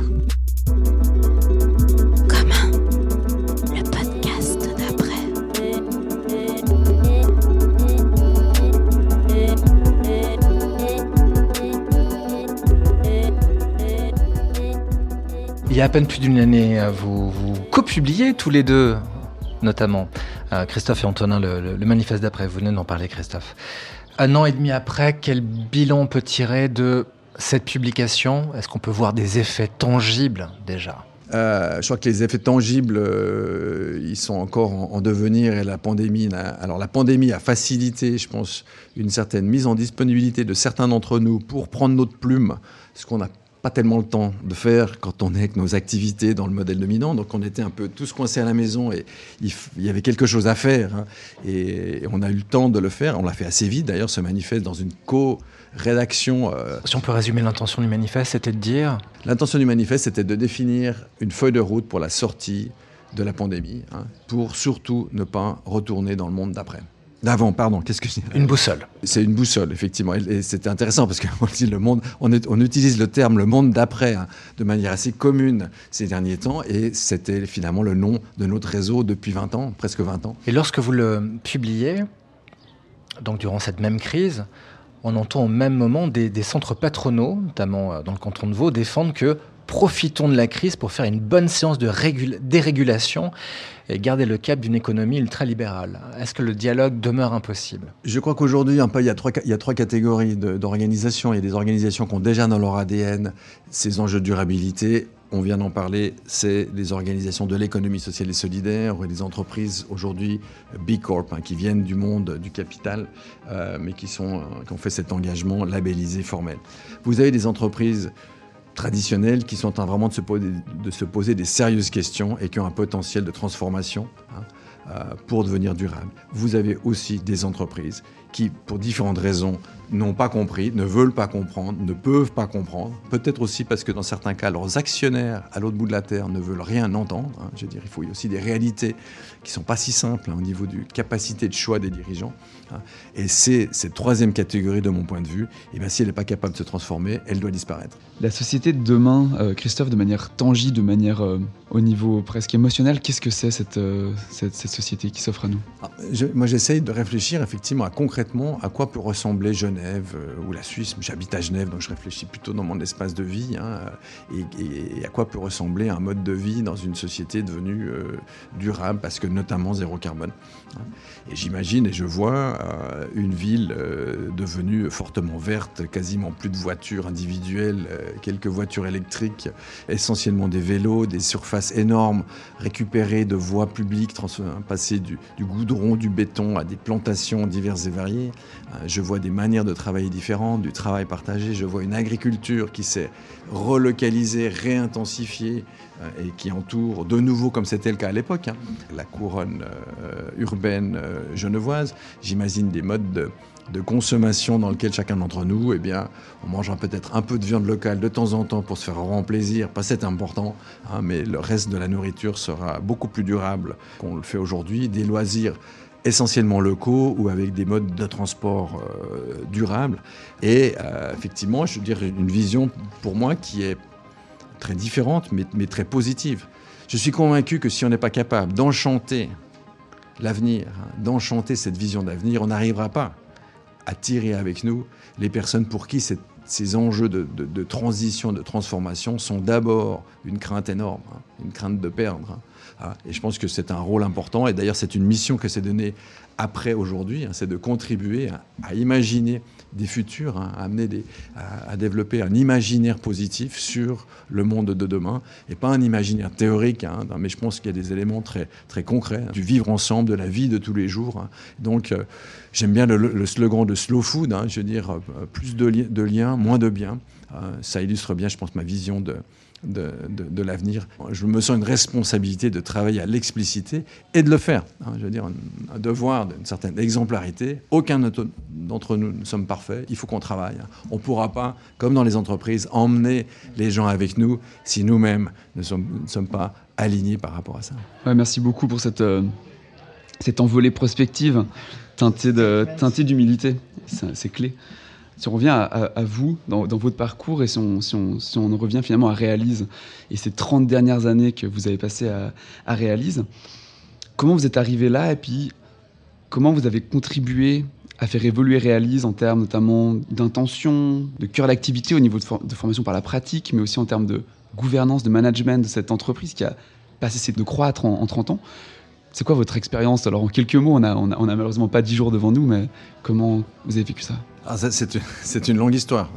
S3: Il y a à peine plus d'une année, euh, vous, vous co-publiez tous les deux, notamment euh, Christophe et Antonin, le, manifeste d'après. Vous venez d'en parler, Christophe. Un an et demi après, quel bilan on peut tirer de cette publication Est-ce qu'on peut voir des effets tangibles déjà?
S4: Euh, je crois que les effets tangibles, ils sont encore en, devenir et la pandémie. alors la pandémie a facilité, je pense, une certaine mise en disponibilité de certains d'entre nous pour prendre notre plume, ce qu'on a pas tellement le temps de faire quand on est avec nos activités dans le modèle dominant. Donc on était un peu tous coincés à la maison et il, y avait quelque chose à faire. Hein. Et, on a eu le temps de le faire. On l'a fait assez vite d'ailleurs, ce manifeste dans une
S3: Euh. Si on peut résumer l'intention du manifeste, c'était de dire
S4: L'intention du manifeste, c'était de définir une feuille de route pour la sortie de la pandémie, hein, pour surtout ne pas retourner dans le monde d'après. D'avant, pardon, qu'est-ce que
S3: c'est Une boussole.
S4: C'est une boussole, effectivement. Et c'était intéressant parce qu'on dit le monde, on, on, utilise le terme le monde d'après hein, de manière assez commune ces derniers temps. Et c'était finalement le nom de notre réseau depuis 20 ans, presque 20 ans.
S3: Et lorsque vous le publiez, donc durant cette même crise, on entend au même moment des, centres patronaux, notamment euh, dans le canton de Vaud, défendre que profitons de la crise pour faire une bonne séance de dérégulation et garder le cap d'une économie ultralibérale. Est-ce que le dialogue demeure impossible?
S4: Je crois qu'aujourd'hui, il, y a trois, il y a trois catégories d'organisations. Il y a des organisations qui ont déjà dans leur ADN ces enjeux de durabilité on vient d'en parler, c'est les organisations de l'économie sociale et solidaire, ou les entreprises aujourd'hui B Corp, hein, qui viennent du monde du capital, euh, mais euh, qui ont fait cet engagement labellisé formel. Vous avez des entreprises traditionnelles qui sont en train vraiment de se, poser, de se poser des sérieuses questions et qui ont un potentiel de transformation. Hein, euh, pour devenir durables. Vous avez aussi des entreprises qui, pour différentes raisons, n'ont pas compris, ne veulent pas comprendre, ne peuvent pas comprendre. Peut-être aussi parce que dans certains cas, leurs actionnaires à l'autre bout de la Terre ne veulent rien entendre. Hein. Je veux dire, il faut aussi des réalités qui ne sont pas si simples hein, au niveau du capacité de choix des dirigeants. Hein. Et c'est cette troisième catégorie, de mon point de vue, et eh bien, si elle n'est pas capable de se transformer, elle doit disparaître.
S1: La société de demain, euh, Christophe, de manière tangible, de manière euh, au niveau presque émotionnel, qu'est-ce que c'est cette, euh, cette, société qui s'offre à nous?
S4: Ah, Moi, j'essaye de réfléchir effectivement à concrètement à quoi peut ressembler Genève ou la Suisse. J'habite à Genève, donc je réfléchis plutôt dans mon espace de vie, hein, et, à quoi peut ressembler un mode de vie dans une société devenue durable, parce que notamment zéro carbone. Et j'imagine et je vois euh, une ville euh, devenue fortement verte, quasiment plus de voitures individuelles, euh, quelques voitures électriques, essentiellement des vélos, des surfaces énormes récupérées de voies publiques, passer du, goudron, du béton à des plantations diverses et variées. je vois des manières de travailler différentes, du travail partagé. Je vois une agriculture qui s'est relocalisée, réintensifiée et qui entoure de nouveau, comme c'était le cas à l'époque, hein, la couronne urbaine genevoise. J'imagine des modes de, consommation dans lesquels chacun d'entre nous, eh bien, on mangera peut-être un peu de viande locale de temps en temps pour se faire vraiment plaisir, pas c'est important, hein, mais le reste de la nourriture sera beaucoup plus durable qu'on le fait aujourd'hui. Des loisirs essentiellement locaux ou avec des modes de transport euh, durables. Et euh, effectivement, je veux dire, une vision pour moi qui est très différente, mais très positive. Je suis convaincu que si on n'est pas capable d'enchanter l'avenir, hein, d'enchanter cette vision d'avenir, on n'arrivera pas à tirer avec nous les personnes pour qui ces enjeux de, transition, de transformation sont d'abord une crainte énorme, hein, une crainte de perdre. Hein. et je pense que c'est un rôle important, et d'ailleurs c'est une mission que s'est donnée après aujourd'hui, c'est de contribuer à imaginer des futurs, hein, à, amener des, à, développer un imaginaire positif sur le monde de demain, et pas un imaginaire théorique, hein, mais je pense qu'il y a des éléments très, très concrets, hein, du vivre ensemble, de la vie de tous les jours. Donc euh, j'aime bien le, slogan de Slow Food, je veux dire, euh, plus de, de liens, moins de biens. Euh, ça illustre bien, je pense, ma vision de, de, l'avenir. Je me sens une responsabilité de travailler à l'explicité et de le faire. Hein, je veux dire, un, devoir d'une certaine exemplarité. Aucun d'entre nous ne sommes parfaits. Il faut qu'on travaille. On ne pourra pas, comme dans les entreprises, emmener les gens avec nous si nous-mêmes ne sommes, ne sommes, pas alignés par rapport à ça.
S1: merci beaucoup pour cette, euh, cette envolée prospective teintée d'humilité. C'est clé si on revient à, vous, dans, votre parcours, et si on, revient finalement à Réalise, et ces 30 dernières années que vous avez passées à, à Réalise, comment vous êtes arrivé là, et puis comment vous avez contribué à faire évoluer Réalise en termes notamment d'intention, de cœur d'activité au niveau de, formation par la pratique, mais aussi en termes de gouvernance, de management de cette entreprise qui a pas cessé de croître en, en 30 ans. C'est quoi votre expérience? Alors en quelques mots, on n'a a malheureusement pas 10 jours devant nous, mais comment vous avez vécu ça?
S4: Ah, c'est une longue histoire.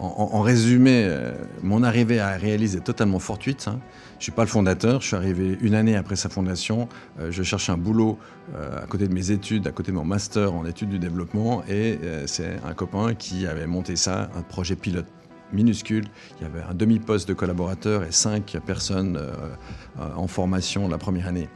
S4: En, résumé, euh, mon arrivée à Réalise est totalement fortuite. Hein. Je ne suis pas le fondateur, je suis arrivé une année après sa fondation. Euh, je cherche un boulot euh, à côté de mes études, à côté de mon master en études du développement. Et c'est un copain qui avait monté ça, un projet pilote minuscule. Il y avait un demi-poste de collaborateurs et cinq personnes en formation la première année.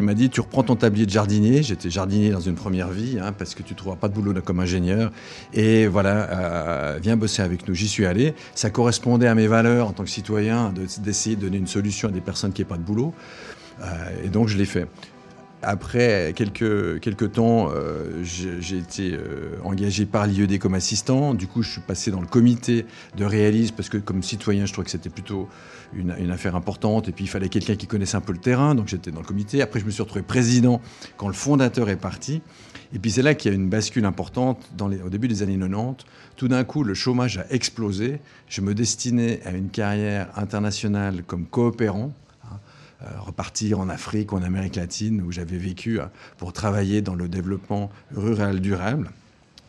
S4: Il m'a dit, tu reprends ton tablier de jardinier. J'étais jardinier dans une première vie, hein, parce que tu ne trouveras pas de boulot comme ingénieur. Et voilà, euh, viens bosser avec nous. J'y suis allé. Ça correspondait à mes valeurs en tant que citoyen d'essayer de, donner une solution à des personnes qui n'aient pas de boulot. Euh, et donc, je l'ai fait. Après quelques, quelques temps, euh, j'ai été engagé par l'IED comme assistant. Du coup, je suis passé dans le comité de réalisme parce que comme citoyen, je trouvais que c'était plutôt une, affaire importante. Et puis il fallait quelqu'un qui connaissait un peu le terrain, donc j'étais dans le comité. Après, je me suis retrouvé président quand le fondateur est parti. Et puis c'est là qu'il y a une bascule importante au début des années 90. Tout d'un coup, le chômage a explosé. Je me destinais à une carrière internationale comme coopérant. Euh, repartir en Afrique ou en Amérique latine où j'avais vécu hein, pour travailler dans le développement rural durable.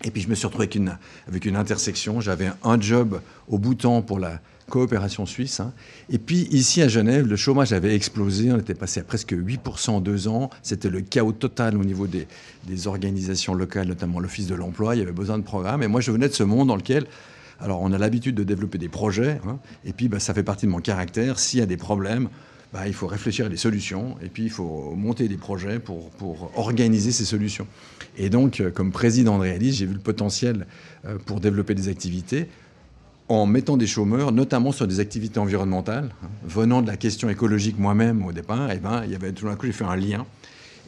S4: Et puis je me suis retrouvé avec une, intersection. J'avais un job au Bhoutan pour la coopération suisse. hein. Et puis ici à Genève, le chômage avait explosé. On était passé à presque 8% en deux ans. C'était le chaos total au niveau des, des organisations locales, notamment l'Office de l'emploi. Il y avait besoin de programmes. Et moi, je venais de ce monde dans lequel alors, on a l'habitude de développer des projets, hein, et puis bah, ça fait partie de mon caractère. S'il y a des problèmes, bah, il faut réfléchir à des solutions, et puis il faut monter des projets pour, pour organiser ces solutions. Et donc, euh, comme président de Realis, j'ai vu le potentiel euh, pour développer des activités en mettant des chômeurs, notamment sur des activités environnementales. Venant de la question écologique moi-même au départ, et ben, il y avait tout d'un coup, j'ai fait un lien.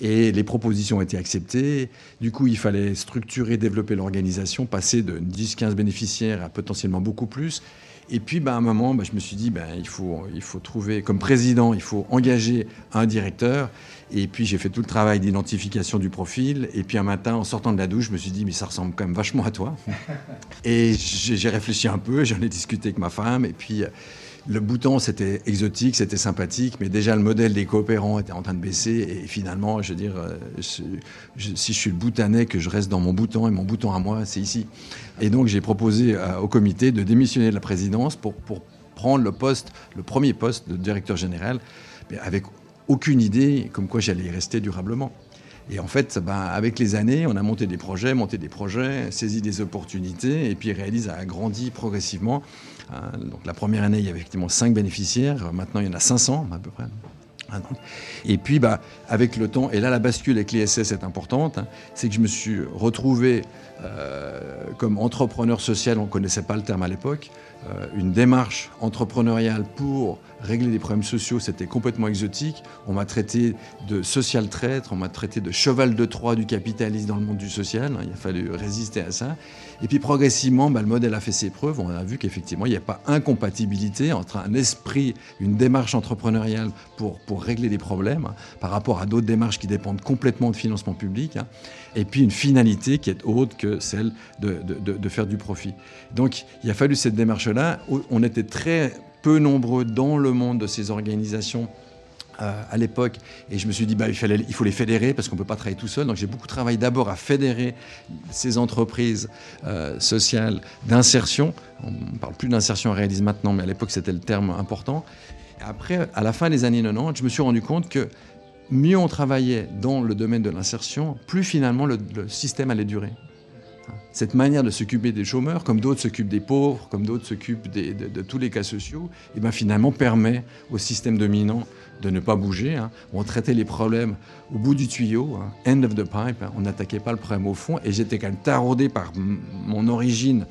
S4: Et les propositions ont été acceptées. Du coup, il fallait structurer, développer l'organisation, passer de 10-15 bénéficiaires à potentiellement beaucoup plus. Et puis, ben, à un moment, ben, je me suis dit, ben, il, faut, il faut trouver, comme président, il faut engager un directeur. Et puis, j'ai fait tout le travail d'identification du profil. Et puis, un matin, en sortant de la douche, je me suis dit, mais ça ressemble quand même vachement à toi. Et j'ai réfléchi un peu, j'en ai discuté avec ma femme. Et puis, le bouton, c'était exotique, c'était sympathique, mais déjà le modèle des coopérants était en train de baisser. Et finalement, je veux dire, euh, si je suis le boutanais, que je reste dans mon bouton, et mon bouton à moi, c'est ici. Et donc, j'ai proposé euh, au comité de démissionner de la présidence pour, pour prendre le poste, le premier poste de directeur général, mais avec aucune idée comme quoi j'allais y rester durablement. Et en fait, ben, avec les années, on a monté des projets, monté des projets, saisi des opportunités, et puis Réalise a grandi progressivement. Hein, donc la première année, il y avait effectivement 5 bénéficiaires, maintenant il y en a 500 à peu près. Donc. Et puis, bah, avec le temps, et là la bascule avec l'ISS est importante, hein, c'est que je me suis retrouvé euh, comme entrepreneur social, on ne connaissait pas le terme à l'époque, une démarche entrepreneuriale pour régler des problèmes sociaux, c'était complètement exotique. On m'a traité de social traître, on m'a traité de cheval de Troie du capitalisme dans le monde du social, hein, il a fallu résister à ça. Et puis progressivement, bah, le modèle a fait ses preuves, on a vu qu'effectivement, il n'y a pas incompatibilité entre un esprit, une démarche entrepreneuriale pour, pour régler des problèmes, hein, par rapport à d'autres démarches qui dépendent complètement de financement public, hein, et puis une finalité qui est autre que celle de, de- faire du profit. Donc il a fallu cette démarche-là. On était très peu nombreux dans le monde de ces organisations euh, à l'époque. Et je me suis dit, bah, il, fallait, il faut les fédérer parce qu'on ne peut pas travailler tout seul. Donc j'ai beaucoup travaillé d'abord à fédérer ces entreprises euh, sociales d'insertion. On ne parle plus d'insertion en réalisme maintenant, mais à l'époque c'était le terme important. Après, à la fin des années 90, je me suis rendu compte que mieux on travaillait dans le domaine de l'insertion, plus finalement le, système allait durer. Cette manière de s'occuper des chômeurs, comme d'autres s'occupent des pauvres, comme d'autres s'occupent de, tous les cas sociaux, et ben finalement permet au système dominant de ne pas bouger. hein. On traitait les problèmes au bout du tuyau, hein, end of the pipe. hein. On n'attaquait pas le problème au fond. Et j'étais quand même taraudé par mon origine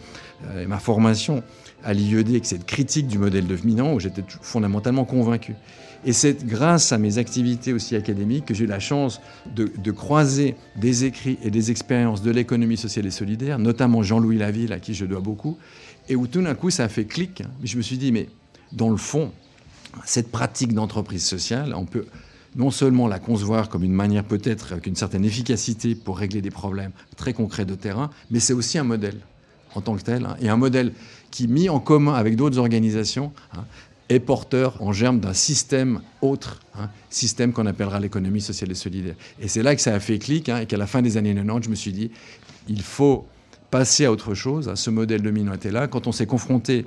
S4: euh, et ma formation à l'IED, avec cette critique du modèle dominant, où j'étais fondamentalement convaincu. Et c'est grâce à mes activités aussi académiques que j'ai eu la chance de, croiser des écrits et des expériences de l'économie sociale et solidaire, notamment Jean-Louis Laville, à qui je dois beaucoup, et où tout d'un coup ça a fait clic. Je me suis dit, mais dans le fond, cette pratique d'entreprise sociale, on peut non seulement la concevoir comme une manière peut-être avec une certaine efficacité pour régler des problèmes très concrets de terrain, mais c'est aussi un modèle en tant que tel, hein, et un modèle qui, mis en commun avec d'autres organisations, hein, est porteur en germe d'un système autre, hein, système qu'on appellera l'économie sociale et solidaire. Et c'est là que ça a fait clic, hein, et qu'à la fin des années 90, je me suis dit, il faut passer à autre chose. hein. Ce modèle dominant était là. Quand on s'est confronté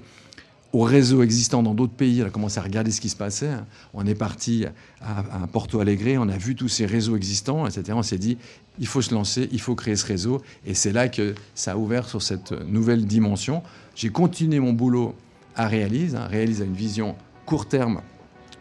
S4: aux réseaux existants dans d'autres pays, on a commencé à regarder ce qui se passait. hein. On est parti à, à Porto Alegre, on a vu tous ces réseaux existants, etc. On s'est dit, il faut se lancer, il faut créer ce réseau. Et c'est là que ça a ouvert sur cette nouvelle dimension. J'ai continué mon boulot à Réalise. hein. Réalise une vision court terme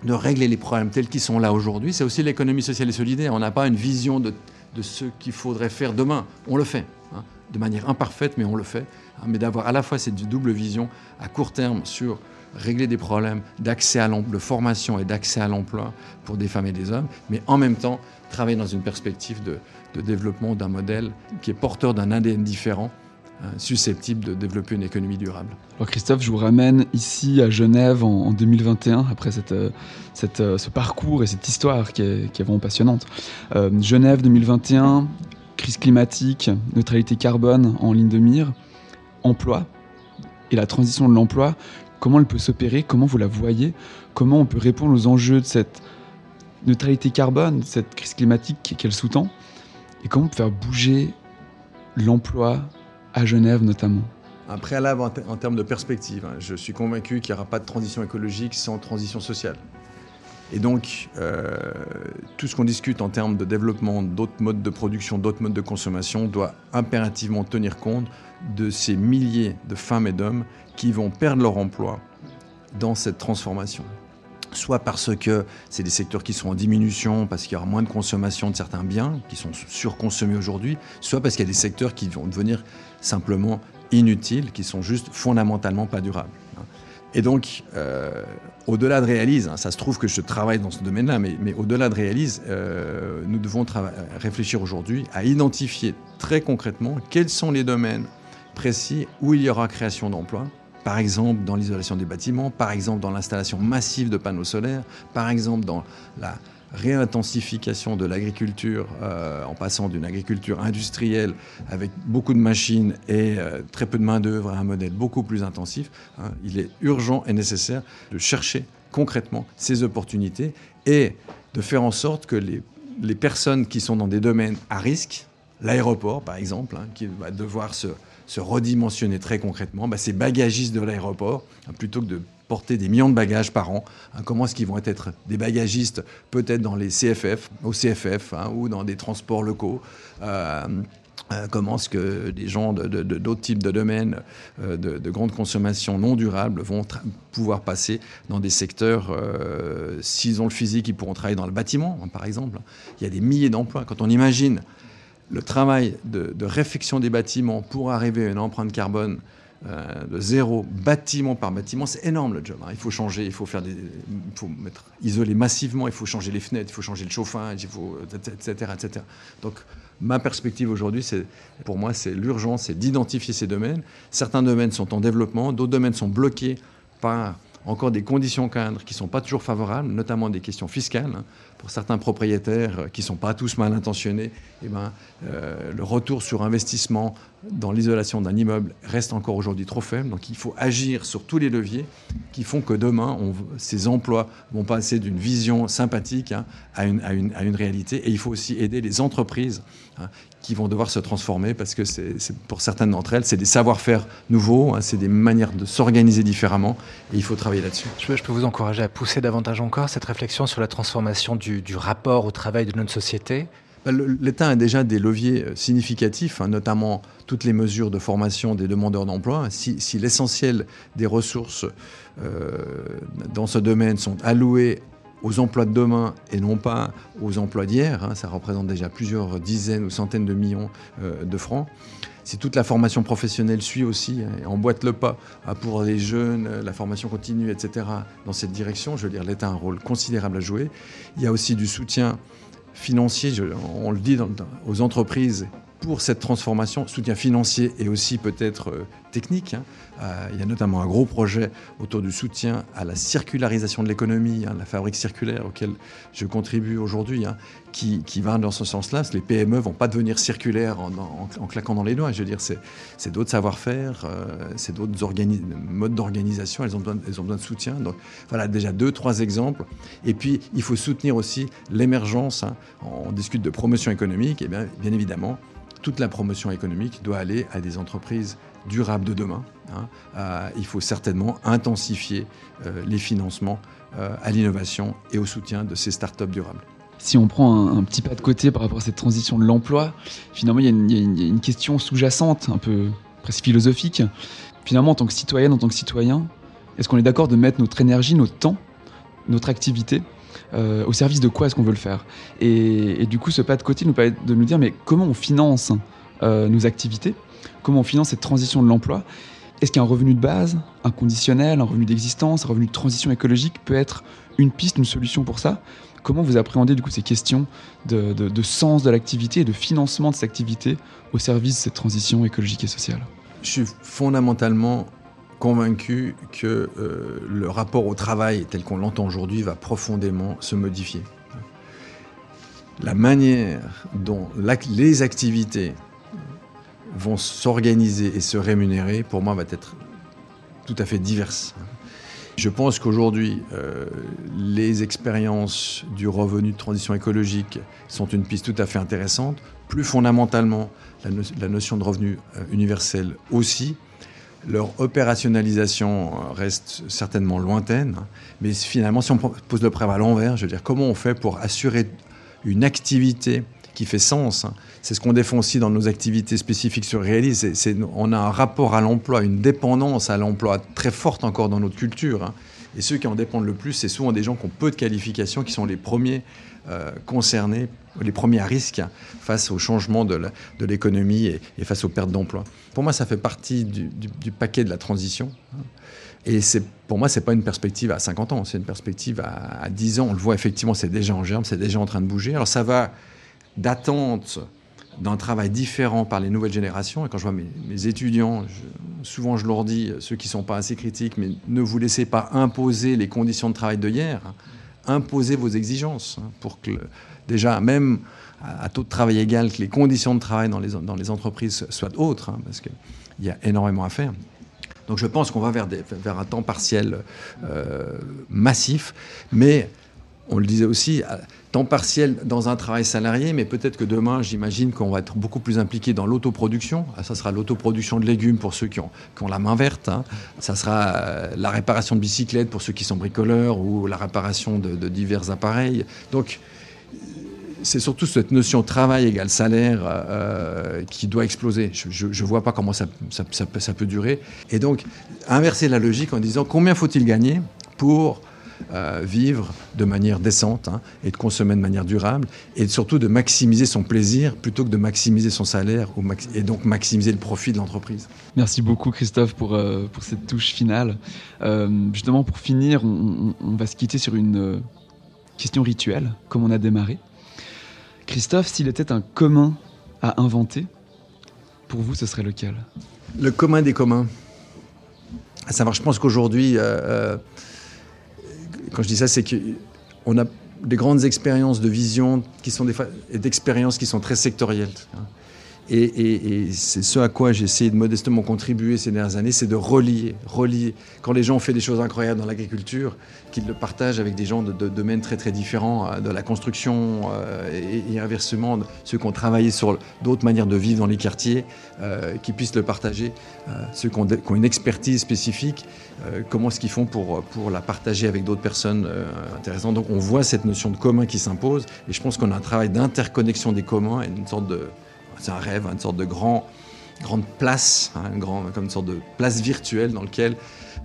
S4: de régler les problèmes tels qu'ils sont là aujourd'hui. C'est aussi l'économie sociale et solidaire. On n'a pas une vision de, de ce qu'il faudrait faire demain. On le fait, hein, de manière imparfaite, mais on le fait. hein. mais d'avoir à la fois cette double vision à court terme sur régler des problèmes d'accès à l'emploi, de formation et d'accès à l'emploi pour des femmes et des hommes, mais en même temps travailler dans une perspective de, de développement d'un modèle qui est porteur d'un ADN différent, hein, susceptible de développer une économie durable.
S1: Alors Christophe, je vous ramène ici à Genève en, en 2021, après cette, euh, euh, ce parcours et cette histoire qui est, vraiment passionnante. Euh, Genève 2021, crise climatique, neutralité carbone en ligne de mire, emploi et la transition de l'emploi, comment elle peut s'opérer, comment vous la voyez, comment on peut répondre aux enjeux de cette neutralité carbone, cette crise climatique qu'elle sous-tend, et comment on peut faire bouger l'emploi à Genève notamment
S4: Un préalable en, termes de perspective. Hein. Je suis convaincu qu'il n'y aura pas de transition écologique sans transition sociale. Et donc, euh, tout ce qu'on discute en termes de développement d'autres modes de production, d'autres modes de consommation, doit impérativement tenir compte de ces milliers de femmes et d'hommes qui vont perdre leur emploi dans cette transformation. Soit parce que c'est des secteurs qui sont en diminution, parce qu'il y aura moins de consommation de certains biens qui sont surconsommés aujourd'hui, soit parce qu'il y a des secteurs qui vont devenir simplement inutiles, qui sont juste fondamentalement pas durables. Et donc, euh, au-delà de réalise, hein, ça se trouve que je travaille dans ce domaine-là, mais, mais au-delà de réalise, euh, nous devons réfléchir aujourd'hui à identifier très concrètement quels sont les domaines précis où il y aura création d'emplois. Par exemple, dans l'isolation des bâtiments, par exemple, dans l'installation massive de panneaux solaires, par exemple, dans la réintensification de l'agriculture euh, en passant d'une agriculture industrielle avec beaucoup de machines et euh, très peu de main-d'œuvre à un modèle beaucoup plus intensif, hein, il est urgent et nécessaire de chercher concrètement ces opportunités et de faire en sorte que les, les personnes qui sont dans des domaines à risque, l'aéroport par exemple, hein, qui va devoir se, se, redimensionner très concrètement, bah, ces bagagistes de l'aéroport, hein, plutôt que de porter des millions de bagages par an. Hein, comment est-ce qu'ils vont être des bagagistes peut-être dans les CFF, au CFF hein, ou dans des transports locaux euh, euh, comment est-ce que des gens d'autres de, types de domaines euh, de, grande consommation non durable vont pouvoir passer dans des secteurs, s'ils ont le physique, ils pourront travailler dans le bâtiment, par exemple. Il y a des milliers d'emplois. Quand on imagine le travail de, réflexion des bâtiments pour arriver à une empreinte carbone euh, de zéro bâtiment par bâtiment, c'est énorme le job. Hein. Il faut changer, il faut faire des, il faut mettre isoler massivement, il faut changer les fenêtres, il faut changer le chauffage, il faut etc etc. Donc ma perspective aujourd'hui, c'est pour moi, c'est l'urgence, c'est d'identifier ces domaines. Certains domaines sont en développement, d'autres domaines sont bloqués par encore des conditions cadres qui ne sont pas toujours favorables, notamment des questions fiscales. Hein pour certains propriétaires euh, qui ne sont pas tous mal intentionnés, eh ben, euh, le retour sur investissement dans l'isolation d'un immeuble reste encore aujourd'hui trop faible. Donc il faut agir sur tous les leviers qui font que demain, ces emplois vont passer d'une vision sympathique hein, à, une, à, une, à, une, réalité. Et il faut aussi aider les entreprises hein, qui vont devoir se transformer parce que c'est, pour certaines d'entre elles, c'est des savoir-faire nouveaux, hein, c'est des manières de s'organiser différemment et il faut travailler là-dessus.
S3: Je peux, je peux vous encourager à pousser davantage encore cette réflexion sur la transformation du du, rapport au travail de notre société
S4: bah, L'État a déjà des leviers euh, significatifs, hein, notamment toutes les mesures de formation des demandeurs d'emploi. Si, l'essentiel des ressources euh, dans ce domaine sont allouées aux emplois de demain et non pas aux emplois d'hier, hein, ça représente déjà plusieurs dizaines ou centaines de millions euh, de francs si toute la formation professionnelle suit aussi, hein, et emboîte le pas hein, pour les jeunes, la formation continue, etc., dans cette direction, je veux dire, l'État a un rôle considérable à jouer. Il y a aussi du soutien financier, on le dit aux entreprises pour cette transformation, soutien financier et aussi peut-être euh, technique. Hein. Euh, il y a notamment un gros projet autour du soutien à la circularisation de l'économie, hein, la fabrique circulaire auquel je contribue aujourd'hui, hein, qui, va dans ce sens-là. Les PME vont pas devenir circulaires en, claquant dans les doigts. Je veux dire, c'est d'autres savoir-faire, euh, c'est d'autres modes d'organisation. Elles, ont besoin, elles ont besoin de soutien. Donc voilà, déjà deux, trois exemples. Et puis, il faut soutenir aussi l'émergence. On discute de promotion économique. Et bien, bien évidemment, toute la promotion économique doit aller à des entreprises durables de demain. Hein. Euh, il faut certainement intensifier euh, les financements euh, à l'innovation et au soutien de ces startups durables.
S1: Si on prend un, petit pas de côté par rapport à cette transition de l'emploi, finalement, il y, a une, question sous-jacente, un peu presque philosophique. Finalement, en tant que citoyenne, en tant que citoyen, est-ce qu'on est d'accord de mettre notre énergie, notre temps, notre activité euh, au service de quoi est-ce qu'on veut le faire et, du coup, ce pas de côté nous permet de nous dire, mais comment on finance euh, nos activités? Comment on finance cette transition de l'emploi? Est-ce qu'un revenu de base, un conditionnel, un revenu d'existence, un revenu de transition écologique peut être une piste, une solution pour ça? Comment vous appréhendez du coup ces questions de, de sens de l'activité et de financement de cette activité au service de cette transition écologique et sociale?
S4: Je suis fondamentalement convaincu que euh, le rapport au travail tel qu'on l'entend aujourd'hui va profondément se modifier. La manière dont les activités vont s'organiser et se rémunérer, pour moi, va être tout à fait diverse. Je pense qu'aujourd'hui, euh, les expériences du revenu de transition écologique sont une piste tout à fait intéressante. Plus fondamentalement, la, no la notion de revenu euh, universel aussi. Leur opérationnalisation euh, reste certainement lointaine, mais finalement, si on pose le problème à l'envers, je veux dire, comment on fait pour assurer une activité qui fait sens. Hein? C'est ce qu'on défend aussi dans nos activités spécifiques sur Réalise. on a un rapport à l'emploi, une dépendance à l'emploi très forte encore dans notre culture. Hein. Et ceux qui en dépendent le plus, c'est souvent des gens qui ont peu de qualifications, qui sont les premiers concernés, les premiers à risque face au changement de l'économie et, face aux pertes d'emploi. Pour moi, ça fait partie du, du, paquet de la transition. Hein. Et pour moi, ce n'est pas une perspective à 50 ans, c'est une perspective à, à, 10 ans. On le voit effectivement, c'est déjà en germe, c'est déjà en train de bouger. Alors ça va d'attente d'un travail différent par les nouvelles générations. Et quand je vois mes, mes étudiants, souvent je leur dis, ceux qui ne sont pas assez critiques, mais ne vous laissez pas imposer les conditions de travail de hier. Imposez vos exigences hein, pour que, déjà, même à, taux de travail égal, que les conditions de travail dans les, entreprises soient autres, hein, parce qu'il y a énormément à faire. Donc je pense qu'on va vers, un temps partiel euh, massif, mais on le disait aussi, temps partiel dans un travail salarié, mais peut-être que demain, j'imagine qu'on va être beaucoup plus impliqué dans l'autoproduction. Ah, ça sera l'autoproduction de légumes pour ceux qui ont, la main verte. Hein. Ça sera euh, la réparation de bicyclettes pour ceux qui sont bricoleurs ou la réparation de, divers appareils. Donc, c'est surtout cette notion travail égale salaire euh, qui doit exploser. Je ne vois pas comment ça, peut durer. Et donc, inverser la logique en disant combien faut-il gagner pour euh, vivre de manière décente hein, et de consommer de manière durable et surtout de maximiser son plaisir plutôt que de maximiser son salaire ou et donc maximiser le profit de l'entreprise.
S1: Merci beaucoup Christophe pour, euh, pour cette touche finale. Euh, justement pour finir, on, on, va se quitter sur une euh, question rituelle comme on a démarré. Christophe, s'il était un commun à inventer, pour vous ce serait lequel?
S4: Le commun des communs. À savoir, je pense qu'aujourd'hui euh, quand je dis ça, c'est qu'on a des grandes expériences de vision qui sont et d'expériences qui sont très sectorielles. Et, c'est ce à quoi j'ai essayé de modestement contribuer ces dernières années, c'est de relier, relier. Quand les gens ont fait des choses incroyables dans l'agriculture, qu'ils le partagent avec des gens de, domaines très très différents, euh, de la construction euh, et, inversement, ceux qui ont travaillé sur d'autres manières de vivre dans les quartiers, euh, qui puissent le partager. Euh, ceux qui ont, une expertise spécifique, euh, comment est-ce qu'ils font pour, pour la partager avec d'autres personnes intéressantes. Donc on voit cette notion de commun qui s'impose, et je pense qu'on a un travail d'interconnexion des communs et une sorte de c'est un rêve, une sorte de grand, grande place, hein, un grand, comme une sorte de place virtuelle dans laquelle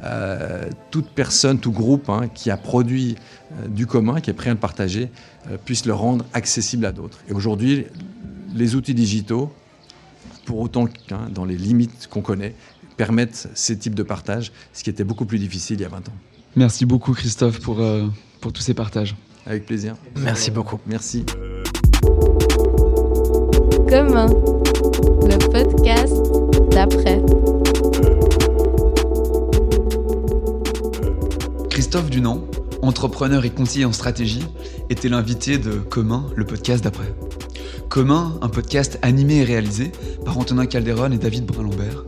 S4: euh, toute personne, tout groupe hein, qui a produit euh, du commun, qui est prêt à le partager, euh, puisse le rendre accessible à d'autres. Et aujourd'hui, les outils digitaux, pour autant hein, dans les limites qu'on connaît, permettent ces types de partage, ce qui était beaucoup plus difficile il y a 20 ans.
S1: Merci beaucoup Christophe pour, euh, pour tous ces partages.
S4: Avec plaisir.
S3: Merci beaucoup.
S4: Merci.
S2: Commun, le podcast d'après.
S1: Christophe Dunant, entrepreneur et conseiller en stratégie, était l'invité de Commun, le podcast d'après. Commun, un podcast animé et réalisé par Antonin Calderon et David Brun-Lambert,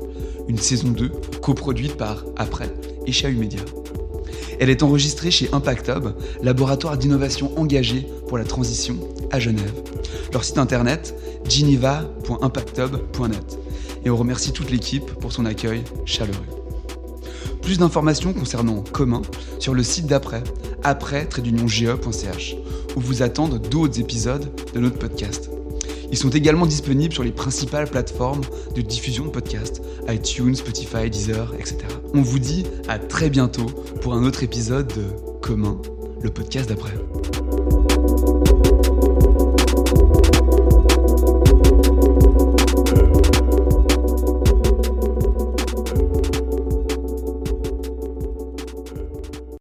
S1: une saison 2 coproduite par Après et Chahut Média. Elle est enregistrée chez Impact Hub, laboratoire d'innovation engagé pour la transition à Genève. Leur site internet geneva.impacthub.net. Et on remercie toute l'équipe pour son accueil chaleureux. Plus d'informations concernant Commun sur le site d'après, après-ge.ch, où vous attendent d'autres épisodes de notre podcast. Ils sont également disponibles sur les principales plateformes de diffusion de podcasts, iTunes, Spotify, Deezer, etc. On vous dit à très bientôt pour un autre épisode de Commun, le podcast d'après.